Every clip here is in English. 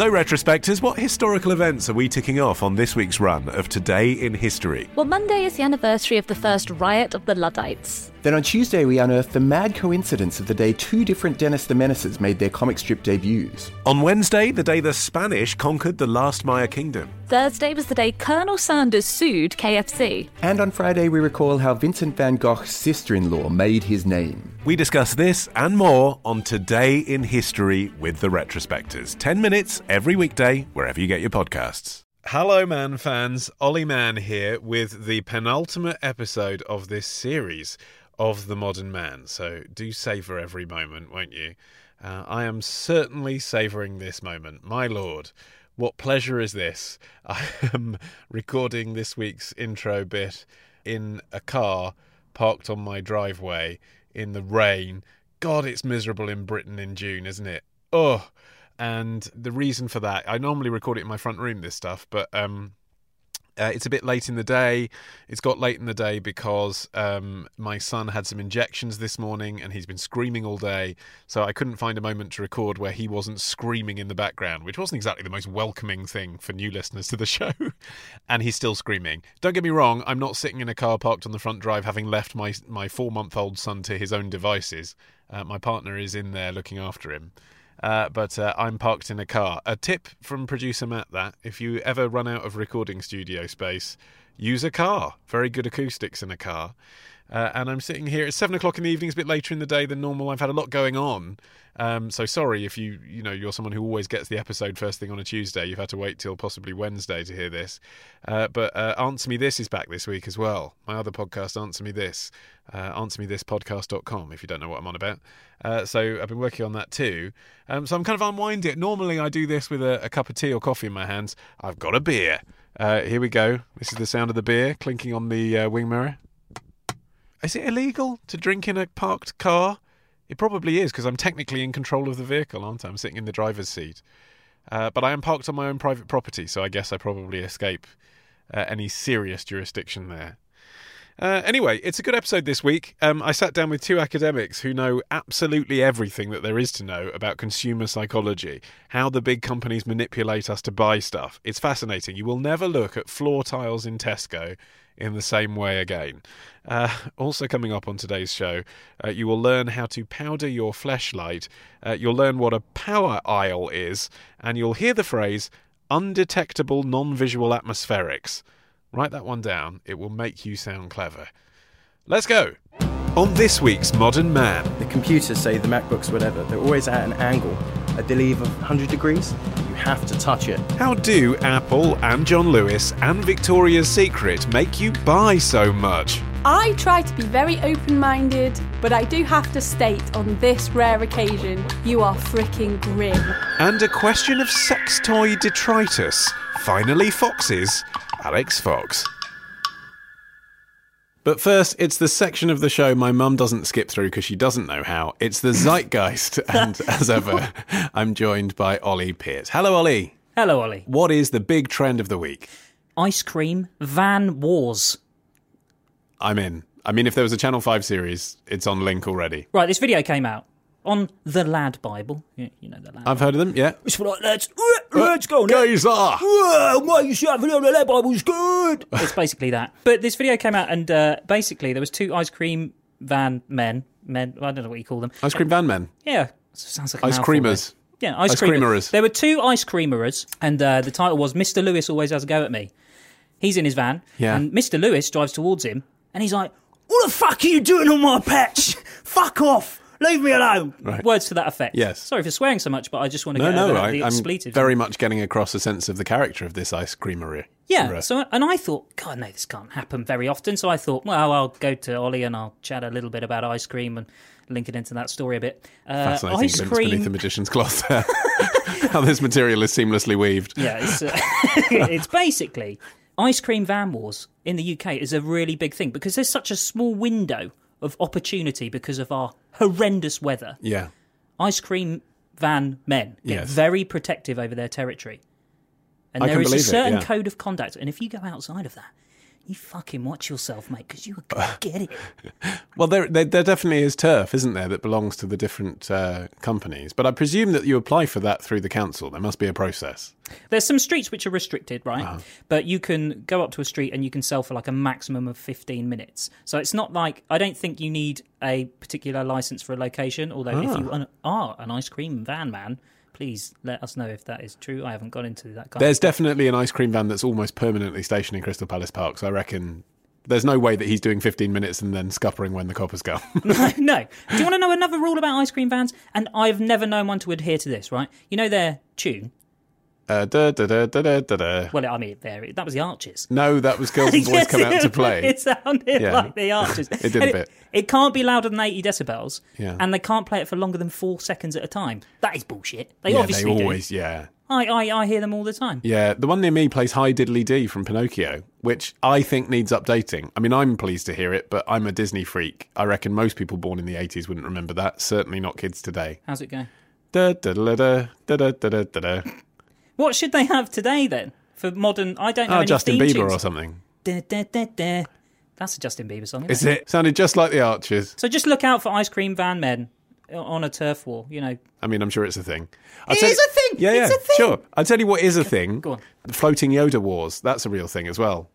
So, retrospectors, what historical events are we ticking off on this week's run of Today in History? Well, Monday is the anniversary of the first riot of the Luddites. Then on Tuesday, we unearthed the mad coincidence of the day two different Dennis the Menaces made their comic strip debuts. On Wednesday, the day the Spanish conquered the last Maya kingdom. Thursday was the day Colonel Sanders sued KFC. And on Friday, we recall how Vincent van Gogh's sister in law made his name. We discuss this and more on Today in History with the Retrospectors. 10 minutes every weekday, wherever you get your podcasts. Hello, Man fans. Olly Mann here with the penultimate episode of this series of The Modern Man. So do savour every moment, won't you? Uh, I am certainly savouring this moment. My lord, what pleasure is this? I am recording this week's intro bit in a car parked on my driveway in the rain. God, it's miserable in Britain in June, isn't it? Oh, and the reason for that, I normally record it in my front room, this stuff, but um, uh, it's a bit late in the day. It's got late in the day because um, my son had some injections this morning and he's been screaming all day. So I couldn't find a moment to record where he wasn't screaming in the background, which wasn't exactly the most welcoming thing for new listeners to the show. and he's still screaming. Don't get me wrong, I'm not sitting in a car parked on the front drive having left my, my four month old son to his own devices. Uh, my partner is in there looking after him. Uh, but uh, I'm parked in a car. A tip from producer Matt that if you ever run out of recording studio space, use a car. Very good acoustics in a car. Uh, and I'm sitting here. It's seven o'clock in the evening. It's a bit later in the day than normal. I've had a lot going on. Um, so sorry if you you know you're someone who always gets the episode first thing on a Tuesday. You've had to wait till possibly Wednesday to hear this. Uh, but uh, Answer Me This is back this week as well. My other podcast, Answer Me This, uh, answermethispodcast.com. If you don't know what I'm on about. Uh, so I've been working on that too. Um, so I'm kind of unwinding it. Normally I do this with a, a, cup of tea or coffee in my hands. I've got a beer. Uh, here we go. This is the sound of the beer clinking on the uh, wing mirror. Is it illegal to drink in a parked car? It probably is because I'm technically in control of the vehicle, aren't I? I'm sitting in the driver's seat. Uh, but I am parked on my own private property, so I guess I probably escape uh, any serious jurisdiction there. Uh, anyway, it's a good episode this week. Um, I sat down with two academics who know absolutely everything that there is to know about consumer psychology, how the big companies manipulate us to buy stuff. It's fascinating. You will never look at floor tiles in Tesco in the same way again. Uh, also, coming up on today's show, uh, you will learn how to powder your fleshlight. Uh, you'll learn what a power aisle is, and you'll hear the phrase undetectable non visual atmospherics. Write that one down, it will make you sound clever. Let's go! On this week's Modern Man. The computers say the MacBooks, whatever, they're always at an angle, a deleve of 100 degrees. You have to touch it. How do Apple and John Lewis and Victoria's Secret make you buy so much? I try to be very open minded, but I do have to state on this rare occasion, you are freaking grim. And a question of sex toy detritus. Finally, foxes. Alix Fox. But first, it's the section of the show my mum doesn't skip through because she doesn't know how. It's the zeitgeist. and as ever, I'm joined by Ollie Peart. Hello, Ollie. Hello, Ollie. What is the big trend of the week? Ice cream van wars. I'm in. I mean, if there was a Channel 5 series, it's on link already. Right, this video came out on the Lad Bible. You, you know the Lad. I've heard of them, yeah. It's for like lads. Let's go. Why you shouting on the Lad Bible's good? It's basically that. But this video came out, and uh, basically there was two ice cream van men. Men, I don't know what you call them. Ice cream van men. Yeah, sounds like Ice creamers. Yeah, ice, Ice creamers. creamerers. There were two ice creamerers, and uh, the title was "Mr. Lewis always has a go at me." He's in his van, Yeah. and Mr. Lewis drives towards him, and he's like, "What the fuck are you doing on my patch? fuck off! Leave me alone!" Right. Words to that effect. Yes. Sorry for swearing so much, but I just want to No, get no, over I, the I'm expletive. very much getting across a sense of the character of this ice creamery. Yeah. Right. So, and I thought, God, no, this can't happen very often. So I thought, well, I'll go to Ollie and I'll chat a little bit about ice cream and link it into that story a bit. Uh, Fascinating ice glimpse beneath the magician's cloth there. How this material is seamlessly weaved. yeah, it's, uh, it's basically ice cream van wars in the UK is a really big thing because there's such a small window of opportunity because of our horrendous weather. Yeah. Ice cream van men get Yes. very protective over their territory. And I there is a believe it, certain yeah. code of conduct. And if you go outside of that, You fucking watch yourself, mate, because you are gonna get it. Well, there, there, there definitely is turf, isn't there, that belongs to the different uh, companies. But I presume that you apply for that through the council. There must be a process. There's some streets which are restricted, right? Uh-huh. But you can go up to a street and you can sell for like a maximum of 15 minutes. So it's not like I don't think you need a particular license for a location. Although if Ah. you are an ice cream van man, please let us know if that is true. I haven't got into that kind There's definitely an ice cream van that's almost permanently stationed in Crystal Palace Park. So I reckon there's no way that he's doing 15 minutes and then scuppering when the coppers go. no. Do you want to know another rule about ice cream vans? And I've never known one to adhere to this, right? You know their tune? Uh, da, da, da, da, da, da. Well, I mean, there that was the Archers. No, that was Girls and Boys Come Out to Play. It sounded Yeah. like the Archers. It did a And bit. It can't be louder than 80 decibels, Yeah. and they can't play it for longer than four seconds at a time. That is bullshit. They yeah, obviously they do. always, yeah. I, I, I hear them all the time. Yeah, the one near me plays High Diddly D from Pinocchio, which I think needs updating. I mean, I'm pleased to hear it, but I'm a Disney freak. I reckon most people born in the 80s wouldn't remember that. Certainly not kids today. How's it go? Da da da da da da da da da da. What should they have today then for modern? I don't ah, know. Oh, any Justin Bieber tunes. or something. Da, da, da. That's a Justin Bieber song. Is it? Sounded just like the Archers. So just look out for ice cream van men on a turf war. You know, I mean, I'm sure it's a thing. I'll It tell you- a thing! Yeah, It's yeah, a thing! sure. I'll tell you what is a thing. Go on. The floating Yoda wars. That's a real thing as well.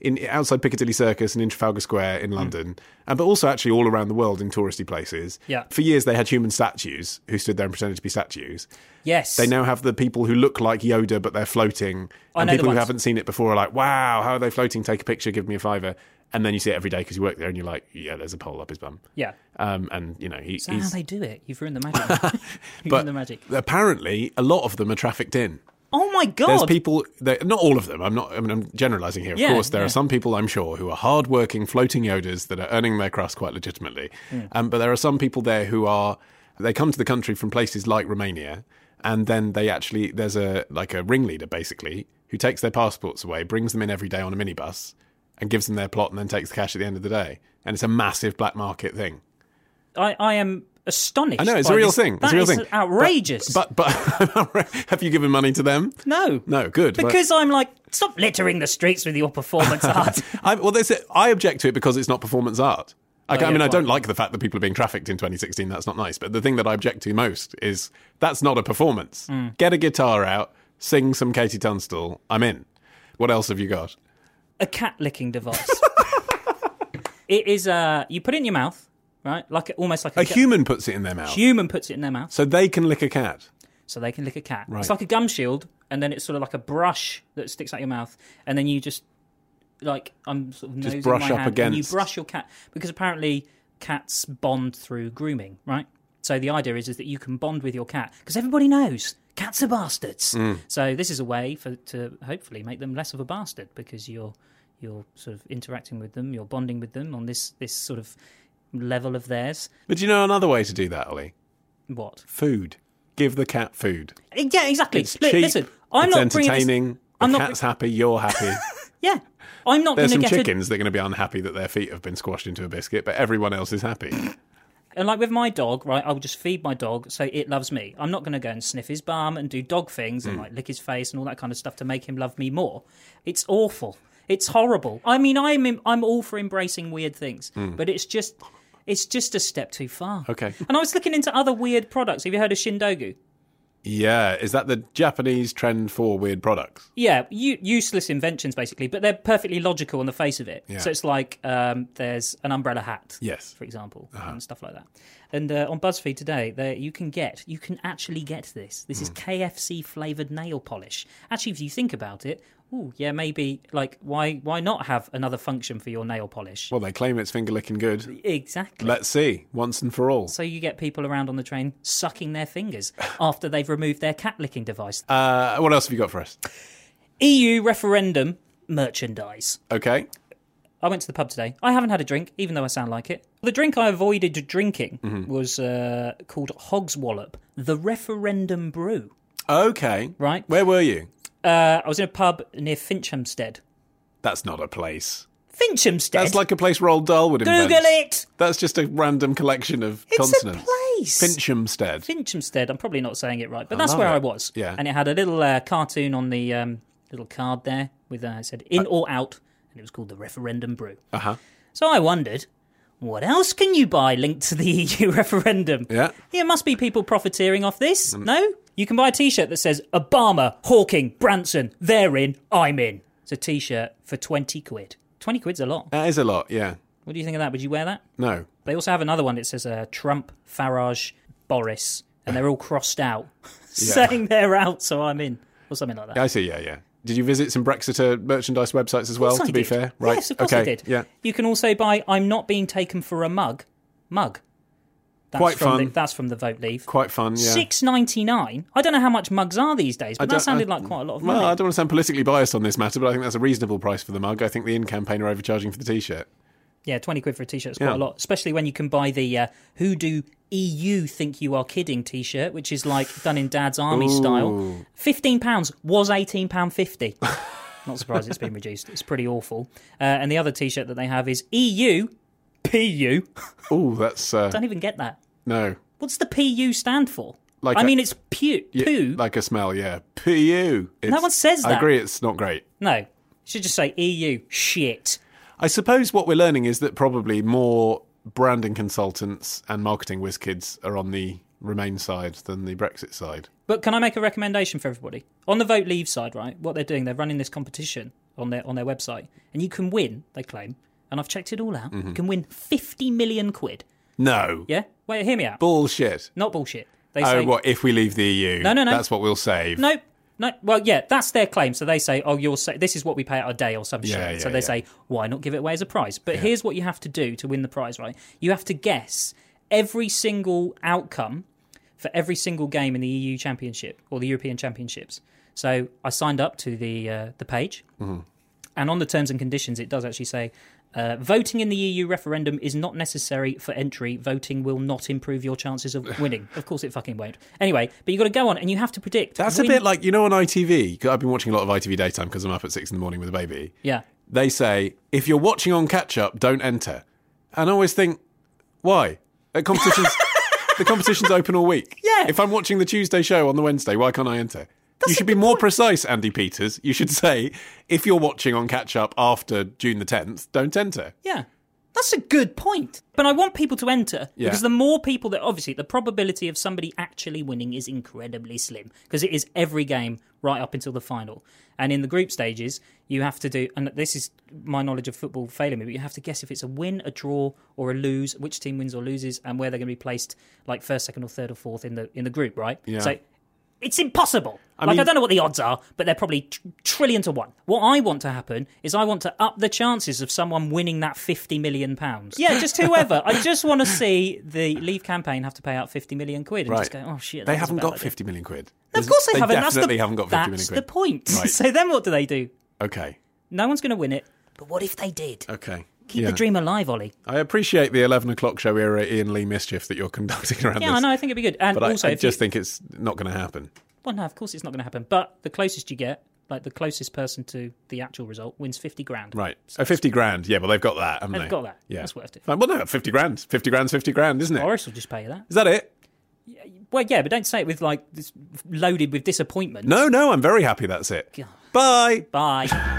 In outside Piccadilly Circus and in Trafalgar Square Hmm. in London, and but also actually all around the world in touristy places. Yeah. For years they had human statues who stood there and pretended to be statues. yes. They now have the people who look like Yoda but they're floating. I And people who haven't seen it before are like, "Wow, how are they floating? Take a picture, give me a fiver." And then you see it every day because you work there, and you're like, "Yeah, there's a pole up his bum." Yeah. Um, and you know he, Is that how they do it? You've ruined the magic. You've But ruined the magic. apparently, a lot of them are trafficked in. Oh my god! There's people, that, not all of them. I'm not. I mean, I'm generalising here. Of Yeah, course, there yeah. are some people I'm sure who are hard-working, floating Yodas that are earning their crust quite legitimately. Hmm. Um, but there are some people there who are. They come to the country from places like Romania, and then they actually there's a like a ringleader basically who takes their passports away, brings them in every day on a minibus, and gives them their plot, and then takes the cash at the end of the day. And it's a massive black market thing. I, I am astonished. I know it's a real this. thing. It's a real is thing. Outrageous. But but, have you given money to them? no, No, good. Because I'm like, stop littering the streets with your performance art. I, well, there's it. I object to it because it's not performance art. I, Oh, I yeah, mean, I don't like the fact that people are being trafficked in 2016. That's not nice. But the thing that I object to most is that's not a performance. Hmm. Get a guitar out, sing some KT Tunstall. I'm in. What else have you got? a cat licking device. it is. Uh, you put it in your mouth, right? Like almost like a, A ca- human puts it in their mouth, human puts it in their mouth, so they can lick a cat. so they can lick a cat. Right. It's like a gum shield, and then it's sort of like a brush that sticks out your mouth, and then you just like I'm sort of Just brush my up hand, and you brush your cat because apparently cats bond through grooming, right? So the idea is is that you can bond with your cat because everybody knows cats are bastards. Mm. So this is a way for to hopefully make them less of a bastard because you're you're sort of interacting with them, you're bonding with them on this this sort of level of theirs. But do you know another way to do that, Ollie? What? Food. Give the cat food. Yeah, exactly. It's Li- cheap. Listen, I'm it's not bringing this- entertaining. I'm the not cat's happy. You're happy. Yeah, I'm not going There's to some get a chickens that are going to be unhappy that their feet have been squashed into a biscuit, but everyone else is happy. And like with my dog, right, I'll just feed my dog so it loves me. I'm not going to go and sniff his bum and do dog things and hmm. like lick his face and all that kind of stuff to make him love me more. It's awful. It's horrible. I mean, I'm I'm all for embracing weird things, hmm. but it's just it's just a step too far. Okay. And I was looking into other weird products. Have you heard of Chindogu? Yeah, is that the Japanese trend for weird products? Yeah, u- useless inventions basically, but they're perfectly logical on the face of it. Yeah. So it's like um, there's an umbrella hat, Yes. for example, and stuff like that. And uh, on BuzzFeed today, there you can get, you can actually get this. This Hmm. is KFC flavored nail polish. Actually, if you think about it, oh yeah, maybe like why why not have another function for your nail polish? Well, they claim it's finger licking good. exactly. Let's see, once and for all. so you get people around on the train sucking their fingers after they've removed their cat licking device. Uh, what else have you got for us? EU referendum merchandise. Okay. I went to the pub today. I haven't had a drink, even though I sound like it. The drink I avoided drinking Mm-hmm. was uh, called Hogswallop, the referendum brew. Okay. Right. Where were you? Uh, I was in a pub near Finchampstead. That's not a place. Finchampstead. That's like a place Roald Dahl would invent. Google it! That's just a random collection of It's consonants. a place. Finchampstead. Finchampstead. I'm probably not saying it right, but I that's where it. I was. Yeah. And it had a little uh, cartoon on the um, little card there with uh, it said in or out, and it was called the Referendum Brew. Uh huh. So I wondered, what else can you buy linked to the EU referendum? Yeah. There must be people profiteering off this. No? You can buy a t shirt that says Obama, Hawking, Branson, they're in, I'm in. It's a t shirt for 20 quid. 20 quid's a lot. That is a lot. Yeah. What do you think of that? Would you wear that? No. They also have another one that says uh, Trump, Farage, Boris, and they're all crossed out, saying they're out, so I'm in, or something like that. I see. Yeah, yeah. Did you visit some Brexiter merchandise websites as well? To I be did. fair, right? Yes, of course okay. I did. Yeah. You can also buy "I'm not being taken for a mug" mug. That's Quite from fun. The, that's from the Vote Leave. Quite fun. Yeah. Six ninety nine. I don't know how much mugs are these days, but that sounded I- like quite a lot of money. Well. I don't want to sound politically biased on this matter, but I think that's a reasonable price for the mug. I think the in campaign are overcharging for the t-shirt. Yeah, twenty quid for a t-shirt is Yeah. quite a lot, especially when you can buy the uh, "Who do EU think you are kidding?" t-shirt, which is like done in Dad's army style. Fifteen pounds was eighteen pound fifty. Not surprised it's been reduced. It's pretty awful. Uh, and the other t-shirt that they have is EU PU. Oh, that's uh, Don't even get that. no. What's the PU stand for? Like I a- mean, it's pu. Yeah, poo. like a smell. Yeah, pu. It's- one says that. I agree. It's not great. no, you should just say EU. Shit. I suppose what we're learning is that probably more branding consultants and marketing whiz kids are on the Remain side than the Brexit side. But can I make a recommendation for everybody on the vote leave side? Right, what they're doing, they're running this competition on their on their website, and you can win. They claim, and I've checked it all out. Mm-hmm. You can win fifty million quid. No. Yeah, wait, hear me out. Bullshit. Not bullshit. They Oh, say what if we leave the EU? No, no, no. That's what we'll save. No, no. Well, yeah, that's their claim. So they say, "Oh, you'll say this is what we pay out a day or some shit." Yeah, so they yeah. say, "Why not give it away as a prize?" But here's what you have to do to win the prize. Right? You have to guess every single outcome for every single game in the EU Championship or the European Championships. So I signed up to the uh, the page, Mm-hmm. and on the terms and conditions, it does actually say. Uh, voting in the EU referendum is not necessary for entry. Voting will not improve your chances of winning. of course, it fucking won't. Anyway, but you've got to go on and you have to predict. That's a bit like you know on ITV. 'cause I've been watching a lot of ITV daytime because I'm up at six in the morning with a baby. yeah. They say if you're watching on catch up, don't enter. And I always think, why? At competitions, the competition's open all week. Yeah. If I'm watching the Tuesday show on the Wednesday, why can't I enter? You should be more precise, Andy Peters. You should say if you're watching on catch up after June the 10th, don't enter. Yeah. That's a good point. But I want people to enter Yeah. because the more people that obviously the probability of somebody actually winning is incredibly slim because it is every game right up until the final. And in the group stages, you have to do and this is my knowledge of football failing me, but you have to guess if it's a win, a draw, or a lose, which team wins or loses, and where they're going to be placed, like first, second, or third, or fourth in the in the group, right? Yeah. So it's impossible. like mean- I don't know what the odds are, but they're probably tr- trillion to one. What I want to happen is I want to up the chances of someone winning that fifty million pounds. Yeah, just whoever. I just want to see the Leave campaign have to pay out fifty million quid and Right. just go, oh shit. They that was a haven't got idea." 50 million quid. Of course they, they haven't. definitely that's the, haven't got 50 million quid. That's the point. Right. so then what do they do? Okay. No one's going to win it. But what if they did? Okay. Keep Yeah. the dream alive, Ollie. I appreciate the 11 o'clock show era Iain Lee mischief that you're conducting around Yeah, this. I know. I think it'd be good. And But I, also, I if just you, think it's not going to happen. well, no, of course it's not going to happen. But the closest you get, like the closest person to the actual result, wins fifty grand. Right. So 50 grand. Yeah, well, they've got that, haven't They've they? got that. Yeah. That's worth it. Fine. Well, no, 50 grand. 50 grand's 50 grand, isn't it? Boris will just pay you that. Is that it? Well, yeah, but don't say it with like this loaded with disappointment. No, no, I'm very happy that's it. God. Bye. Bye.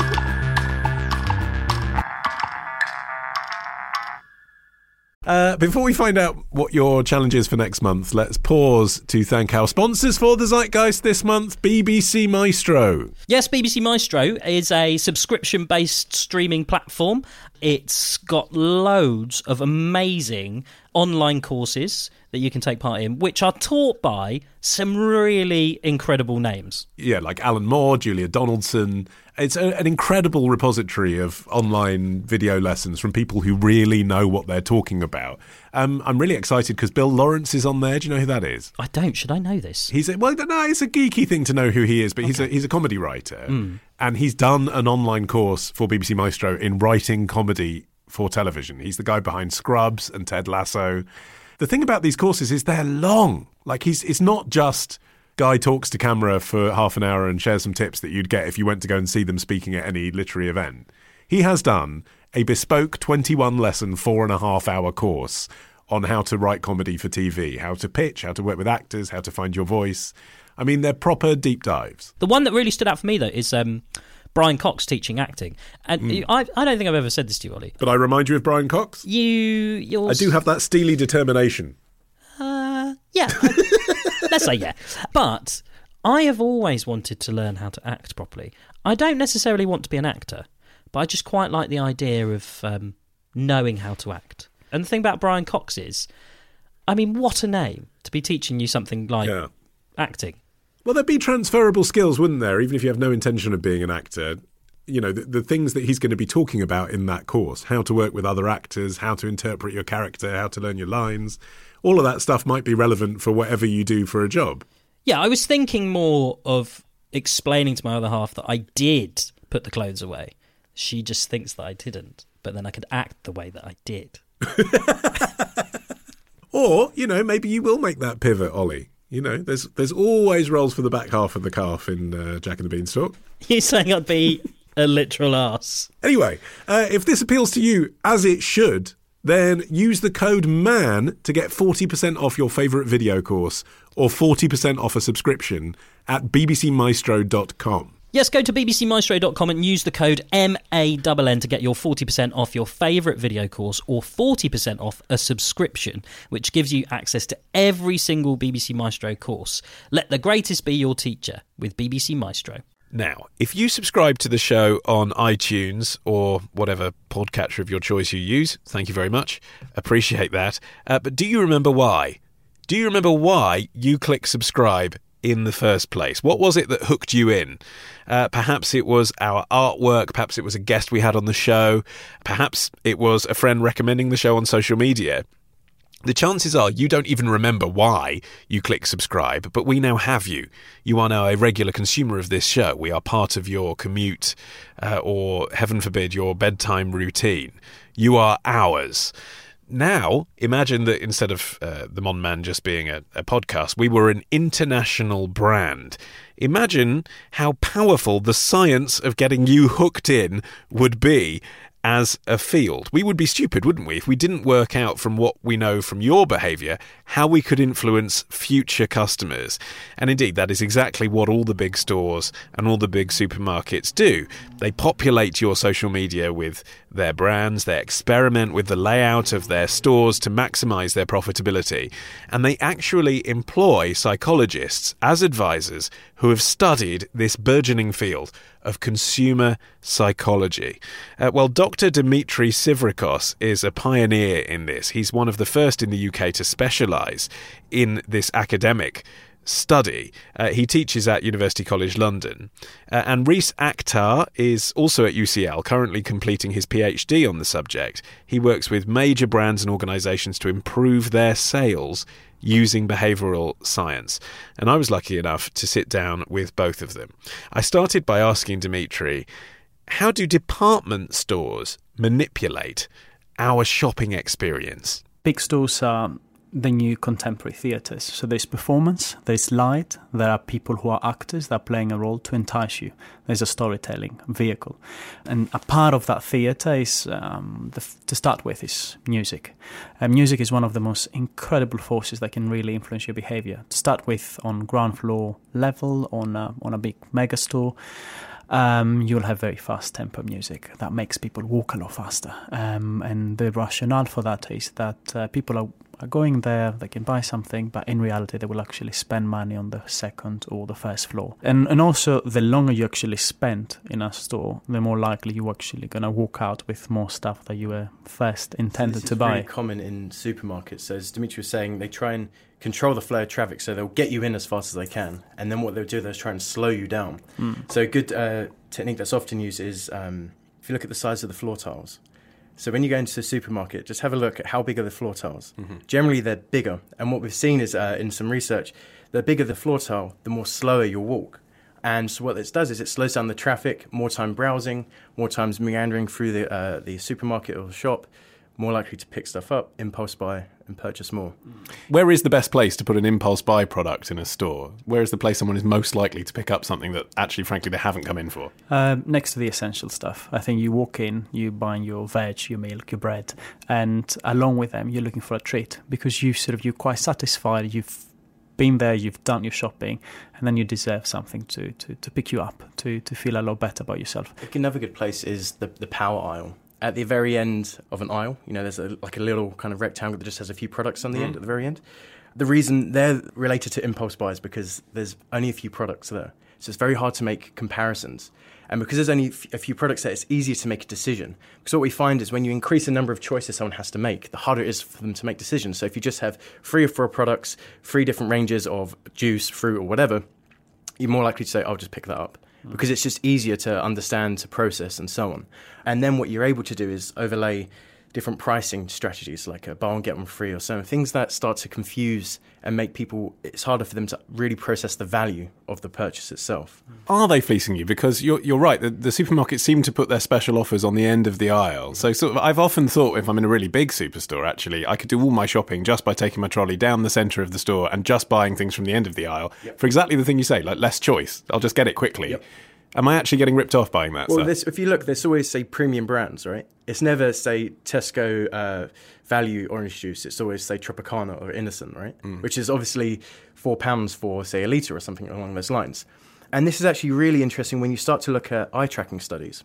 Uh, before we find out what your challenge is for next month, let's pause to thank our sponsors for the Zeitgeist this month BBC Maestro. Yes, BBC Maestro is a subscription based streaming platform. It's got loads of amazing online courses that you can take part in, which are taught by some really incredible names. Yeah, like Alan Moore, Julia Donaldson. It's a, an incredible repository of online video lessons from people who really know what they're talking about. Um, I'm really excited because Bill Lawrence is on there. Do you know who that is? I don't, should I know this? He's a, well, no, it's a geeky thing to know who he is, but he's a he's a comedy writer, and he's done an online course for BBC Maestro in writing comedy for television. He's the guy behind Scrubs and Ted Lasso. The thing about these courses is they're long. Like he's it's not just guy talks to camera for half an hour and shares some tips that you'd get if you went to go and see them speaking at any literary event. He has done a bespoke 21 lesson, four and a half hour course on how to write comedy for TV, how to pitch, how to work with actors, how to find your voice. I mean, they're proper deep dives. The one that really stood out for me, though, is um, Brian Cox teaching acting, and Hmm. I, I don't think I've ever said this to you, Ollie. But I remind you of Brian Cox. You, you're, I do have that steely determination. Uh, yeah, let's say yeah. But I have always wanted to learn how to act properly. I don't necessarily want to be an actor, but I just quite like the idea of um, knowing how to act. And the thing about Brian Cox is, I mean, what a name to be teaching you something like Yeah. acting. Well, there'd be transferable skills, wouldn't there? Even if you have no intention of being an actor, you know, the, the things that he's going to be talking about in that course how to work with other actors, how to interpret your character, how to learn your lines all of that stuff might be relevant for whatever you do for a job. Yeah, I was thinking more of explaining to my other half that I did put the clothes away. She just thinks that I didn't, but then I could act the way that I did. Or, you know, maybe you will make that pivot, Ollie. You know, there's there's always roles for the back half of the calf in uh, Jack and the Beanstalk. You're saying I'd be a literal ass. Anyway, uh, if this appeals to you as it should, then use the code MANN to get 40% off your favourite video course or 40% off a subscription at bbcmaestro.com. Yes, go to bbcmaestro.com and use the code MANN to get your 40% off your favourite video course or 40% off a subscription, which gives you access to every single BBC Maestro course. Let the greatest be your teacher with BBC Maestro. Now, if you subscribe to the show on iTunes or whatever podcatcher of your choice you use, thank you very much. Appreciate that. Uh, but do you remember why? Do you remember why you click subscribe in the first place? What was it that hooked you in? Uh, perhaps it was our artwork, perhaps it was a guest we had on the show, perhaps it was a friend recommending the show on social media. The chances are you don't even remember why you click subscribe, but we now have you. You are now a regular consumer of this show. We are part of your commute uh, or, heaven forbid, your bedtime routine. You are ours. Now, imagine that instead of uh, the Mon Man just being a, a podcast, we were an international brand. Imagine how powerful the science of getting you hooked in would be as a field. We would be stupid, wouldn't we, if we didn't work out from what we know from your behaviour how we could influence future customers. And indeed, that is exactly what all the big stores and all the big supermarkets do. They populate your social media with their brands, they experiment with the layout of their stores to maximise their profitability, and they actually employ psychologists as advisors who have studied this burgeoning field of consumer psychology. Uh, well, Dr. Dmitry Tsivrikos is a pioneer in this. He's one of the first in the UK to specialise in this academic study. Uh, he teaches at University College London. Uh, and Reece Akhtar is also at UCL, currently completing his PhD on the subject. He works with major brands and organisations to improve their sales using behavioural science. And I was lucky enough to sit down with both of them. I started by asking Dimitri, how do department stores manipulate our shopping experience? Big stores are the new contemporary theatres. So there's performance, there's light, there are people who are actors that are playing a role to entice you. There's a storytelling vehicle. And a part of that theatre is, um, the, to start with, is music. And music is one of the most incredible forces that can really influence your behaviour. To start with, on ground floor level, on a, on a big mega store, um, you'll have very fast tempo music that makes people walk a lot faster. Um, and the rationale for that is that uh, people are, are going there, they can buy something, but in reality, they will actually spend money on the second or the first floor. And, and also, the longer you actually spend in a store, the more likely you're actually going to walk out with more stuff that you were first intended this to buy. Common in supermarkets. So as Dimitri was saying, they try and control the flow of traffic, so they'll get you in as fast as they can, and then what they'll do, they'll try and slow you down. So a good uh, technique that's often used is um, if you look at the size of the floor tiles. So when you go into the supermarket, just have a look at how big are the floor tiles. Generally, they're bigger, and what we've seen is uh, in some research, the bigger the floor tile, the more slower you'll walk. And so what this does is it slows down the traffic, more time browsing, more times meandering through the uh, the supermarket or the shop, more likely to pick stuff up, impulse buy, and purchase more. Where is the best place to put an impulse buy product in a store? Where is the place someone is most likely to pick up something that actually, frankly, they haven't come in for? Um, next to the essential stuff, I think you walk in, you buy your veg, your milk, your bread, and along with them, you're looking for a treat because you sort of you're quite satisfied. You've been there, you've done your shopping, and then you deserve something to, to, to pick you up, to, to feel a lot better about yourself. Another good place is the, the power aisle. At the very end of an aisle, you know, there's a, like a little kind of rectangle that just has a few products on the end mm. at the very end. The reason they're related to impulse buys because there's only a few products there. So it's very hard to make comparisons. And because there's only a few products there, it's easier to make a decision. Because what we find is when you increase the number of choices someone has to make, the harder it is for them to make decisions. So if you just have three or four products, three different ranges of juice, fruit, or whatever, you're more likely to say, I'll just pick that up. Mm. Because it's just easier to understand, to process, and so on. And then what you're able to do is overlay different pricing strategies like a buy one get one free or so things that start to confuse and make people it's harder for them to really process the value of the purchase itself. Are they fleecing you? Because you're, you're right the, the supermarkets seem to put their special offers on the end of the aisle. So sort of i've often thought if i'm in a really big superstore actually i could do all my shopping just by taking my trolley down the center of the store and just buying things from the end of the aisle yep. for exactly the thing you say like less choice. I'll just get it quickly. Yep. Am I actually getting ripped off buying that? Well, this, if you look, there's always say premium brands, right? It's never say Tesco uh, value orange juice. It's always say Tropicana or Innocent, right? Mm. Which is obviously four pounds for say a liter or something along those lines. And this is actually really interesting when you start to look at eye tracking studies.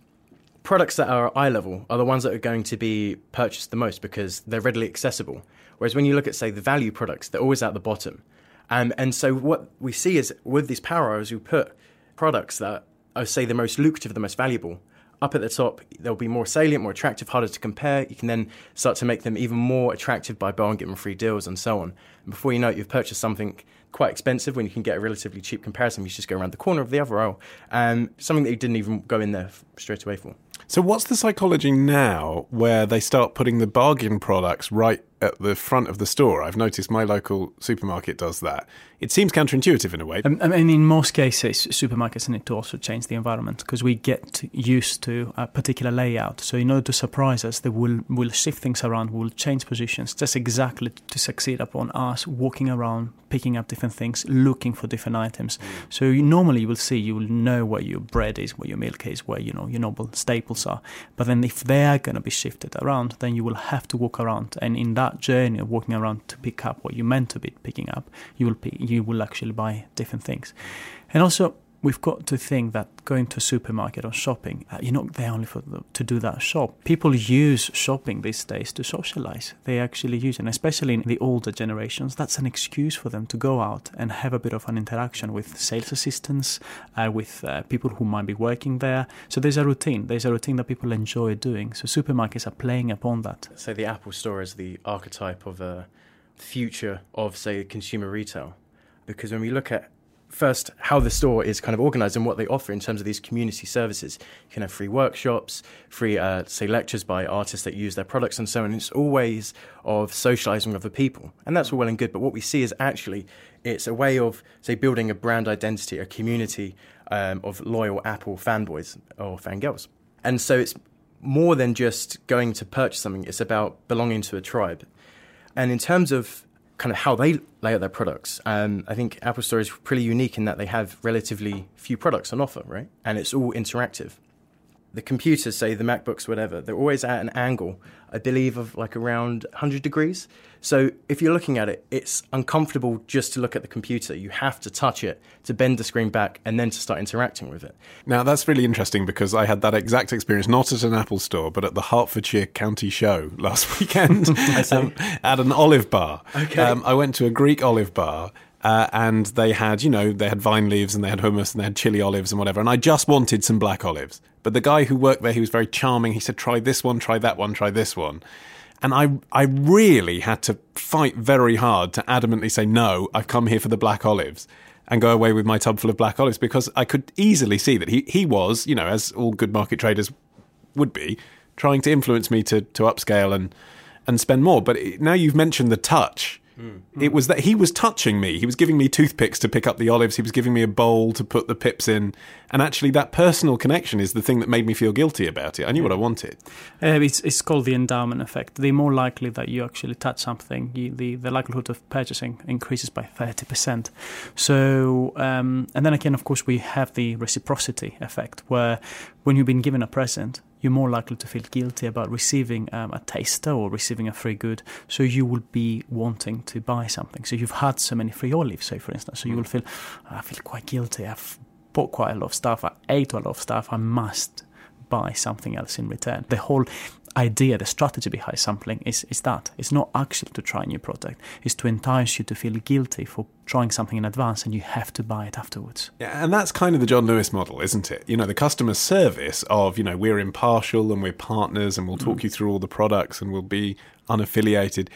Products that are eye level are the ones that are going to be purchased the most because they're readily accessible. Whereas when you look at say the value products, they're always at the bottom. Um, and so what we see is with these power aisles, we put products that I would say the most lucrative, the most valuable. Up at the top, they'll be more salient, more attractive, harder to compare. You can then start to make them even more attractive by buy one, get one free deals and so on. And before you know it, you've purchased something quite expensive when you can get a relatively cheap comparison. You just go around the corner of the other aisle, and something that you didn't even go in there straight away for. So, what's the psychology now where they start putting the bargain products right at the front of the store? I've noticed my local supermarket does that. It seems counterintuitive in a way. Um, I mean, in most cases, supermarkets need to also change the environment because we get used to a particular layout. So, in order to surprise us, they will will shift things around, will change positions, just exactly to succeed upon us walking around, picking up different things, looking for different items. Mm. So, you, normally, you will see, you will know where your bread is, where your milk is, where you know your noble staples are. But then, if they are going to be shifted around, then you will have to walk around, and in that journey of walking around to pick up what you meant to be picking up, you will pick, you will actually buy different things. And also, we've got to think that going to a supermarket or shopping, uh, you're not there only for the, to do that shop. People use shopping these days to socialize. They actually use it, and especially in the older generations, that's an excuse for them to go out and have a bit of an interaction with sales assistants, uh, with uh, people who might be working there. So there's a routine. There's a routine that people enjoy doing. So supermarkets are playing upon that. So the Apple Store is the archetype of a future of, say, consumer retail. Because when we look at first how the store is kind of organized and what they offer in terms of these community services. You can have free workshops, free, uh, say, lectures by artists that use their products and so on. It's all ways of socializing with the people. And that's all well and good. But what we see is actually it's a way of, say, building a brand identity, a community um, of loyal Apple fanboys or fangirls. And so it's more than just going to purchase something, it's about belonging to a tribe. And in terms of kind of how they lay out their products. Um, I think Apple Store is pretty unique in that they have relatively few products on offer, right? And it's all interactive the computers, say the MacBooks, whatever, they're always at an angle, I believe, of like around 100 degrees. So if you're looking at it, it's uncomfortable just to look at the computer. You have to touch it to bend the screen back and then to start interacting with it. Now, that's really interesting because I had that exact experience, not at an Apple store, but at the Hertfordshire County Show last weekend um, at an olive bar. Okay. Um, I went to a Greek olive bar uh, and they had, you know, they had vine leaves and they had hummus and they had chili olives and whatever. And I just wanted some black olives. But the guy who worked there, he was very charming. He said, try this one, try that one, try this one. And I, I really had to fight very hard to adamantly say, no, I've come here for the black olives and go away with my tub full of black olives because I could easily see that he, he was, you know, as all good market traders would be, trying to influence me to, to upscale and, and spend more. But now you've mentioned the touch Mm. It was that he was touching me. He was giving me toothpicks to pick up the olives. He was giving me a bowl to put the pips in. And actually, that personal connection is the thing that made me feel guilty about it. I knew what I wanted. Uh, it's, it's called the endowment effect. The more likely that you actually touch something, you, the, the likelihood of purchasing increases by 30%. So, um, and then again, of course, we have the reciprocity effect where when you've been given a present, you're more likely to feel guilty about receiving um, a taster or receiving a free good. So you will be wanting to buy something. So you've had so many free olives, say for instance. So you will feel, I feel quite guilty. I've bought quite a lot of stuff, I ate a lot of stuff, I must buy something else in return. The whole idea, the strategy behind sampling is, is that. It's not actually to try a new product. It's to entice you to feel guilty for trying something in advance and you have to buy it afterwards. Yeah, and that's kind of the John Lewis model, isn't it? You know, the customer service of, you know, we're impartial and we're partners and we'll talk mm. you through all the products and we'll be unaffiliated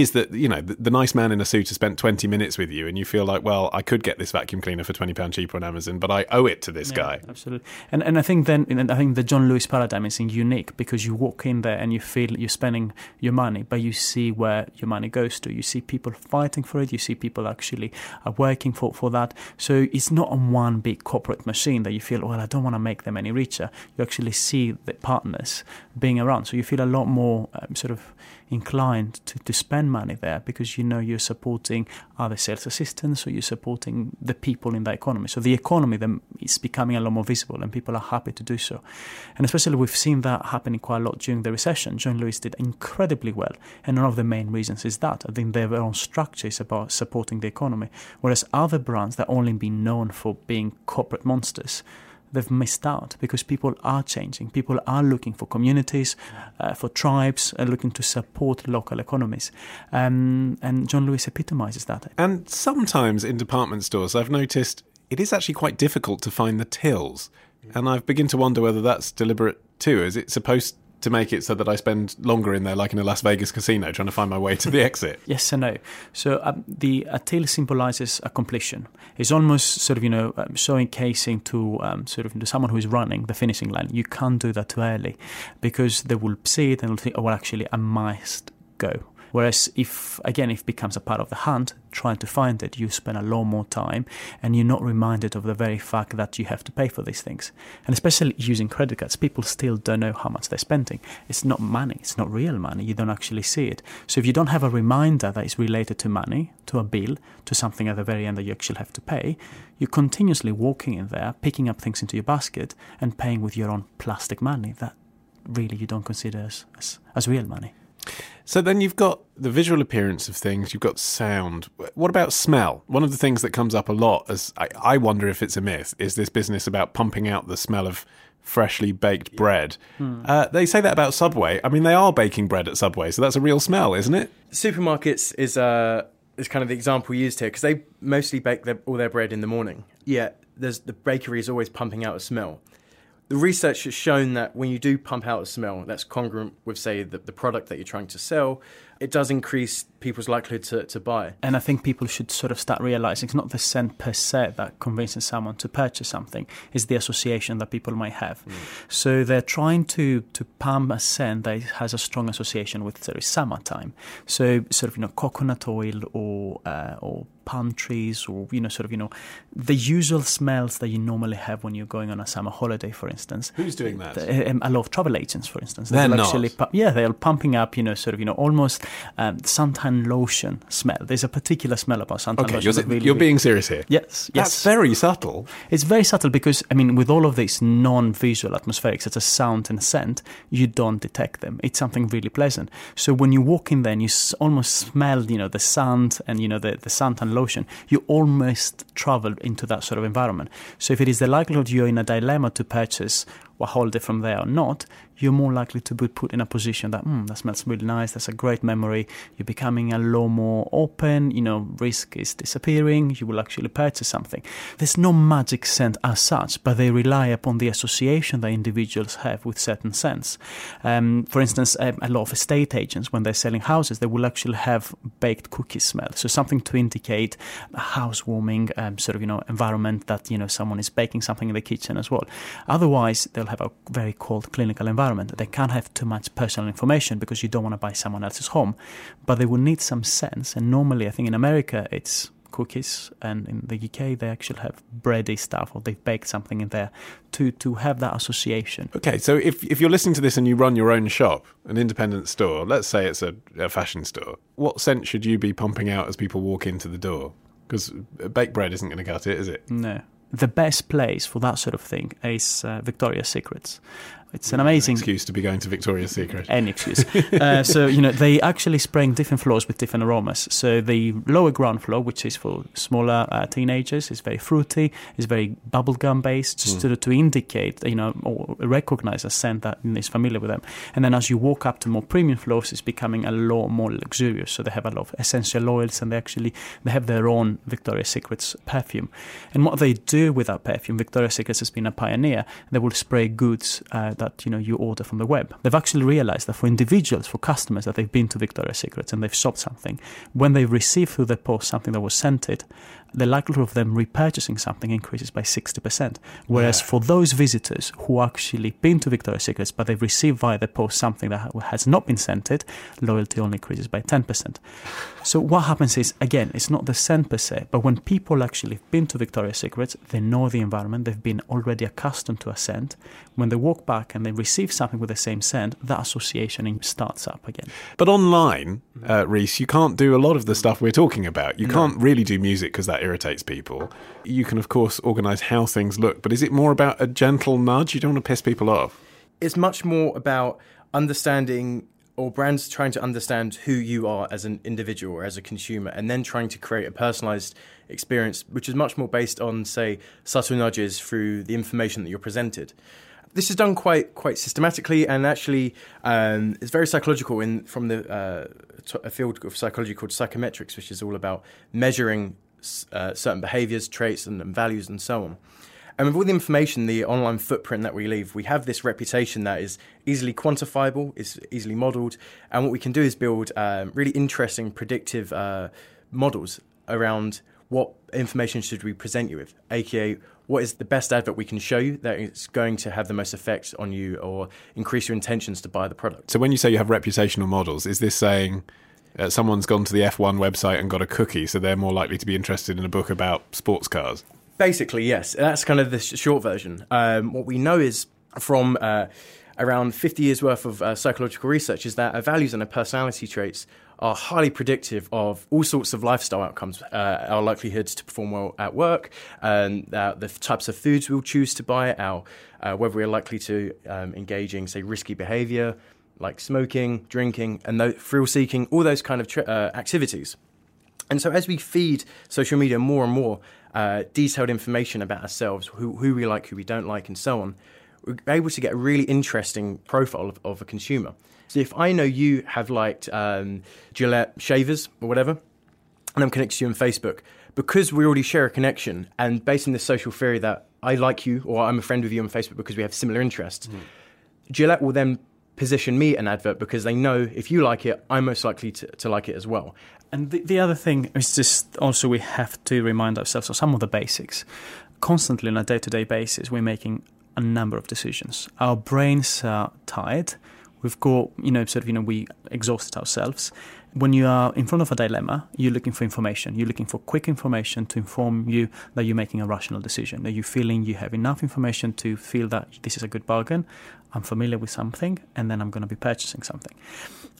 is that you know the, the, nice man in a suit has spent 20 minutes with you and you feel like well i could get this vacuum cleaner for 20 pound cheaper on amazon but i owe it to this yeah, guy. absolutely. And and i think then i think the john lewis paradigm is unique because you walk in there and you feel you're spending your money but you see where your money goes to. You see people fighting for it. You see people actually are working for for that. So it's not on one big corporate machine that you feel well i don't want to make them any richer. You actually see the partners being around. So you feel a lot more um, sort of inclined to, to spend money there because you know you're supporting other sales assistants or you're supporting the people in the economy. So the economy then is becoming a lot more visible and people are happy to do so. And especially we've seen that happening quite a lot during the recession. John Lewis did incredibly well. And one of the main reasons is that. I think their own structure is about supporting the economy. Whereas other brands that only been known for being corporate monsters they've missed out because people are changing. People are looking for communities, uh, for tribes, uh, looking to support local economies. Um, and John Lewis epitomizes that. And sometimes in department stores, I've noticed it is actually quite difficult to find the tills. And I've begun to wonder whether that's deliberate too. Is it supposed to make it so that I spend longer in there, like in a Las Vegas casino, trying to find my way to the exit? yes and no. So um, the a till symbolizes a completion. It's almost sort of you know um, showcasing to um, sort of to someone who is running the finishing line. You can't do that too early because they will see it and will think, oh well, actually, I must go. Whereas if again if it becomes a part of the hunt, trying to find it, you spend a lot more time and you're not reminded of the very fact that you have to pay for these things. And especially using credit cards, people still don't know how much they're spending. It's not money, it's not real money. You don't actually see it. So if you don't have a reminder that is related to money, to a bill, to something at the very end that you actually have to pay, you're continuously walking in there, picking up things into your basket and paying with your own plastic money that really you don't consider as, as, as real money. So then you've got the visual appearance of things, you've got sound. What about smell? One of the things that comes up a lot, as I, I wonder if it's a myth, is this business about pumping out the smell of freshly baked bread. Hmm. Uh, they say that about Subway. I mean, they are baking bread at Subway, so that's a real smell, isn't it? Supermarkets is uh, is kind of the example used here because they mostly bake their, all their bread in the morning. Yeah, there's the bakery is always pumping out a smell the research has shown that when you do pump out a smell, that's congruent with, say, the, the product that you're trying to sell, it does increase people's likelihood to, to buy. And I think people should sort of start realizing it's not the scent per se that convinces someone to purchase something, it's the association that people might have. Mm. So they're trying to, to pump a scent that has a strong association with sort of summertime. So sort of, you know, coconut oil or, uh, or palm trees or you know sort of you know the usual smells that you normally have when you're going on a summer holiday for instance. Who's doing that? Um, a lot of travel agents for instance. They're not. actually yeah they're pumping up you know sort of you know almost um, suntan lotion smell. There's a particular smell about suntan okay, lotion you're, really, you're being serious here. Yes yes. that's very subtle. It's very subtle because I mean with all of these non-visual atmospherics such as sound and scent you don't detect them. It's something really pleasant. So when you walk in there and you almost smell you know the sand and you know the, the suntan lotion, you almost travel into that sort of environment. So if it is the likelihood you're in a dilemma to purchase or hold it from there or not, you're more likely to be put in a position that, hmm, that smells really nice, that's a great memory. You're becoming a lot more open, you know, risk is disappearing, you will actually purchase something. There's no magic scent as such, but they rely upon the association that individuals have with certain scents. Um, for instance, a, a lot of estate agents, when they're selling houses, they will actually have baked cookie smell. So something to indicate a housewarming um, sort of, you know, environment that, you know, someone is baking something in the kitchen as well. Otherwise, they'll have a very cold clinical environment environment. They can't have too much personal information because you don't want to buy someone else's home, but they will need some sense. And normally, I think in America, it's cookies, and in the UK, they actually have bready stuff or they've baked something in there to to have that association. Okay, so if if you're listening to this and you run your own shop, an independent store, let's say it's a, a fashion store, what scent should you be pumping out as people walk into the door? Because baked bread isn't going to cut it, is it? No the best place for that sort of thing is uh, Victoria's Secrets It's an amazing excuse to be going to Victoria's Secret. Any excuse. uh, so you know they actually spraying different floors with different aromas. So the lower ground floor, which is for smaller uh, teenagers, is very fruity. is very bubblegum based, just mm. to, to indicate you know or recognize a scent that is familiar with them. And then as you walk up to more premium floors, it's becoming a lot more luxurious. So they have a lot of essential oils, and they actually they have their own Victoria's Secret's perfume. And what they do with that perfume, Victoria's Secret has been a pioneer. They will spray goods uh, that you know you order from the web. They've actually realized that for individuals, for customers that they've been to Victoria's Secret and they've shopped something, when they receive through the post something that was scented, the likelihood of them repurchasing something increases by 60%. Whereas yeah. for those visitors who actually been to Victoria's Secrets but they've received via the post something that has not been scented, loyalty only increases by 10%. So what happens is, again, it's not the scent per se, but when people actually have been to Victoria's Secrets, they know the environment, they've been already accustomed to a scent. When they walk back and they receive something with the same scent, that association starts up again. But online, uh, Reece, you can't do a lot of the stuff we're talking about. You no. can't really do music because that irritates people. You can, of course, organise how things look, but is it more about a gentle nudge? You don't want to piss people off. It's much more about understanding or brands trying to understand who you are as an individual or as a consumer and then trying to create a personalized experience which is much more based on say subtle nudges through the information that you're presented this is done quite quite systematically and actually um, it's very psychological in from the uh, a field of psychology called psychometrics which is all about measuring uh, certain behaviors traits and, and values and so on and with all the information, the online footprint that we leave, we have this reputation that is easily quantifiable, is easily modeled. And what we can do is build um, really interesting predictive uh, models around what information should we present you with, aka what is the best advert we can show you that is going to have the most effect on you or increase your intentions to buy the product. So when you say you have reputational models, is this saying uh, someone's gone to the F1 website and got a cookie, so they're more likely to be interested in a book about sports cars? Basically, yes. That's kind of the short version. Um, what we know is from uh, around 50 years worth of uh, psychological research is that our values and our personality traits are highly predictive of all sorts of lifestyle outcomes. Uh, our likelihoods to perform well at work, uh, the types of foods we'll choose to buy, our uh, whether we're likely to um, engage in, say, risky behaviour like smoking, drinking, and thrill seeking, all those kind of tra- uh, activities. And so, as we feed social media more and more uh, detailed information about ourselves, who, who we like, who we don't like, and so on, we're able to get a really interesting profile of, of a consumer. So if I know you have liked um, Gillette shavers or whatever, and I'm connected to you on Facebook, because we already share a connection, and based on this social theory that I like you or I'm a friend with you on Facebook because we have similar interests, mm. Gillette will then position me an advert because they know if you like it, I'm most likely to, to like it as well. And the, the other thing is just also we have to remind ourselves of some of the basics. Constantly on a day to day basis, we're making a number of decisions. Our brains are tired. We've got, you know, sort of, you know, we exhausted ourselves. When you are in front of a dilemma, you're looking for information. You're looking for quick information to inform you that you're making a rational decision. That you're feeling you have enough information to feel that this is a good bargain. I'm familiar with something, and then I'm going to be purchasing something.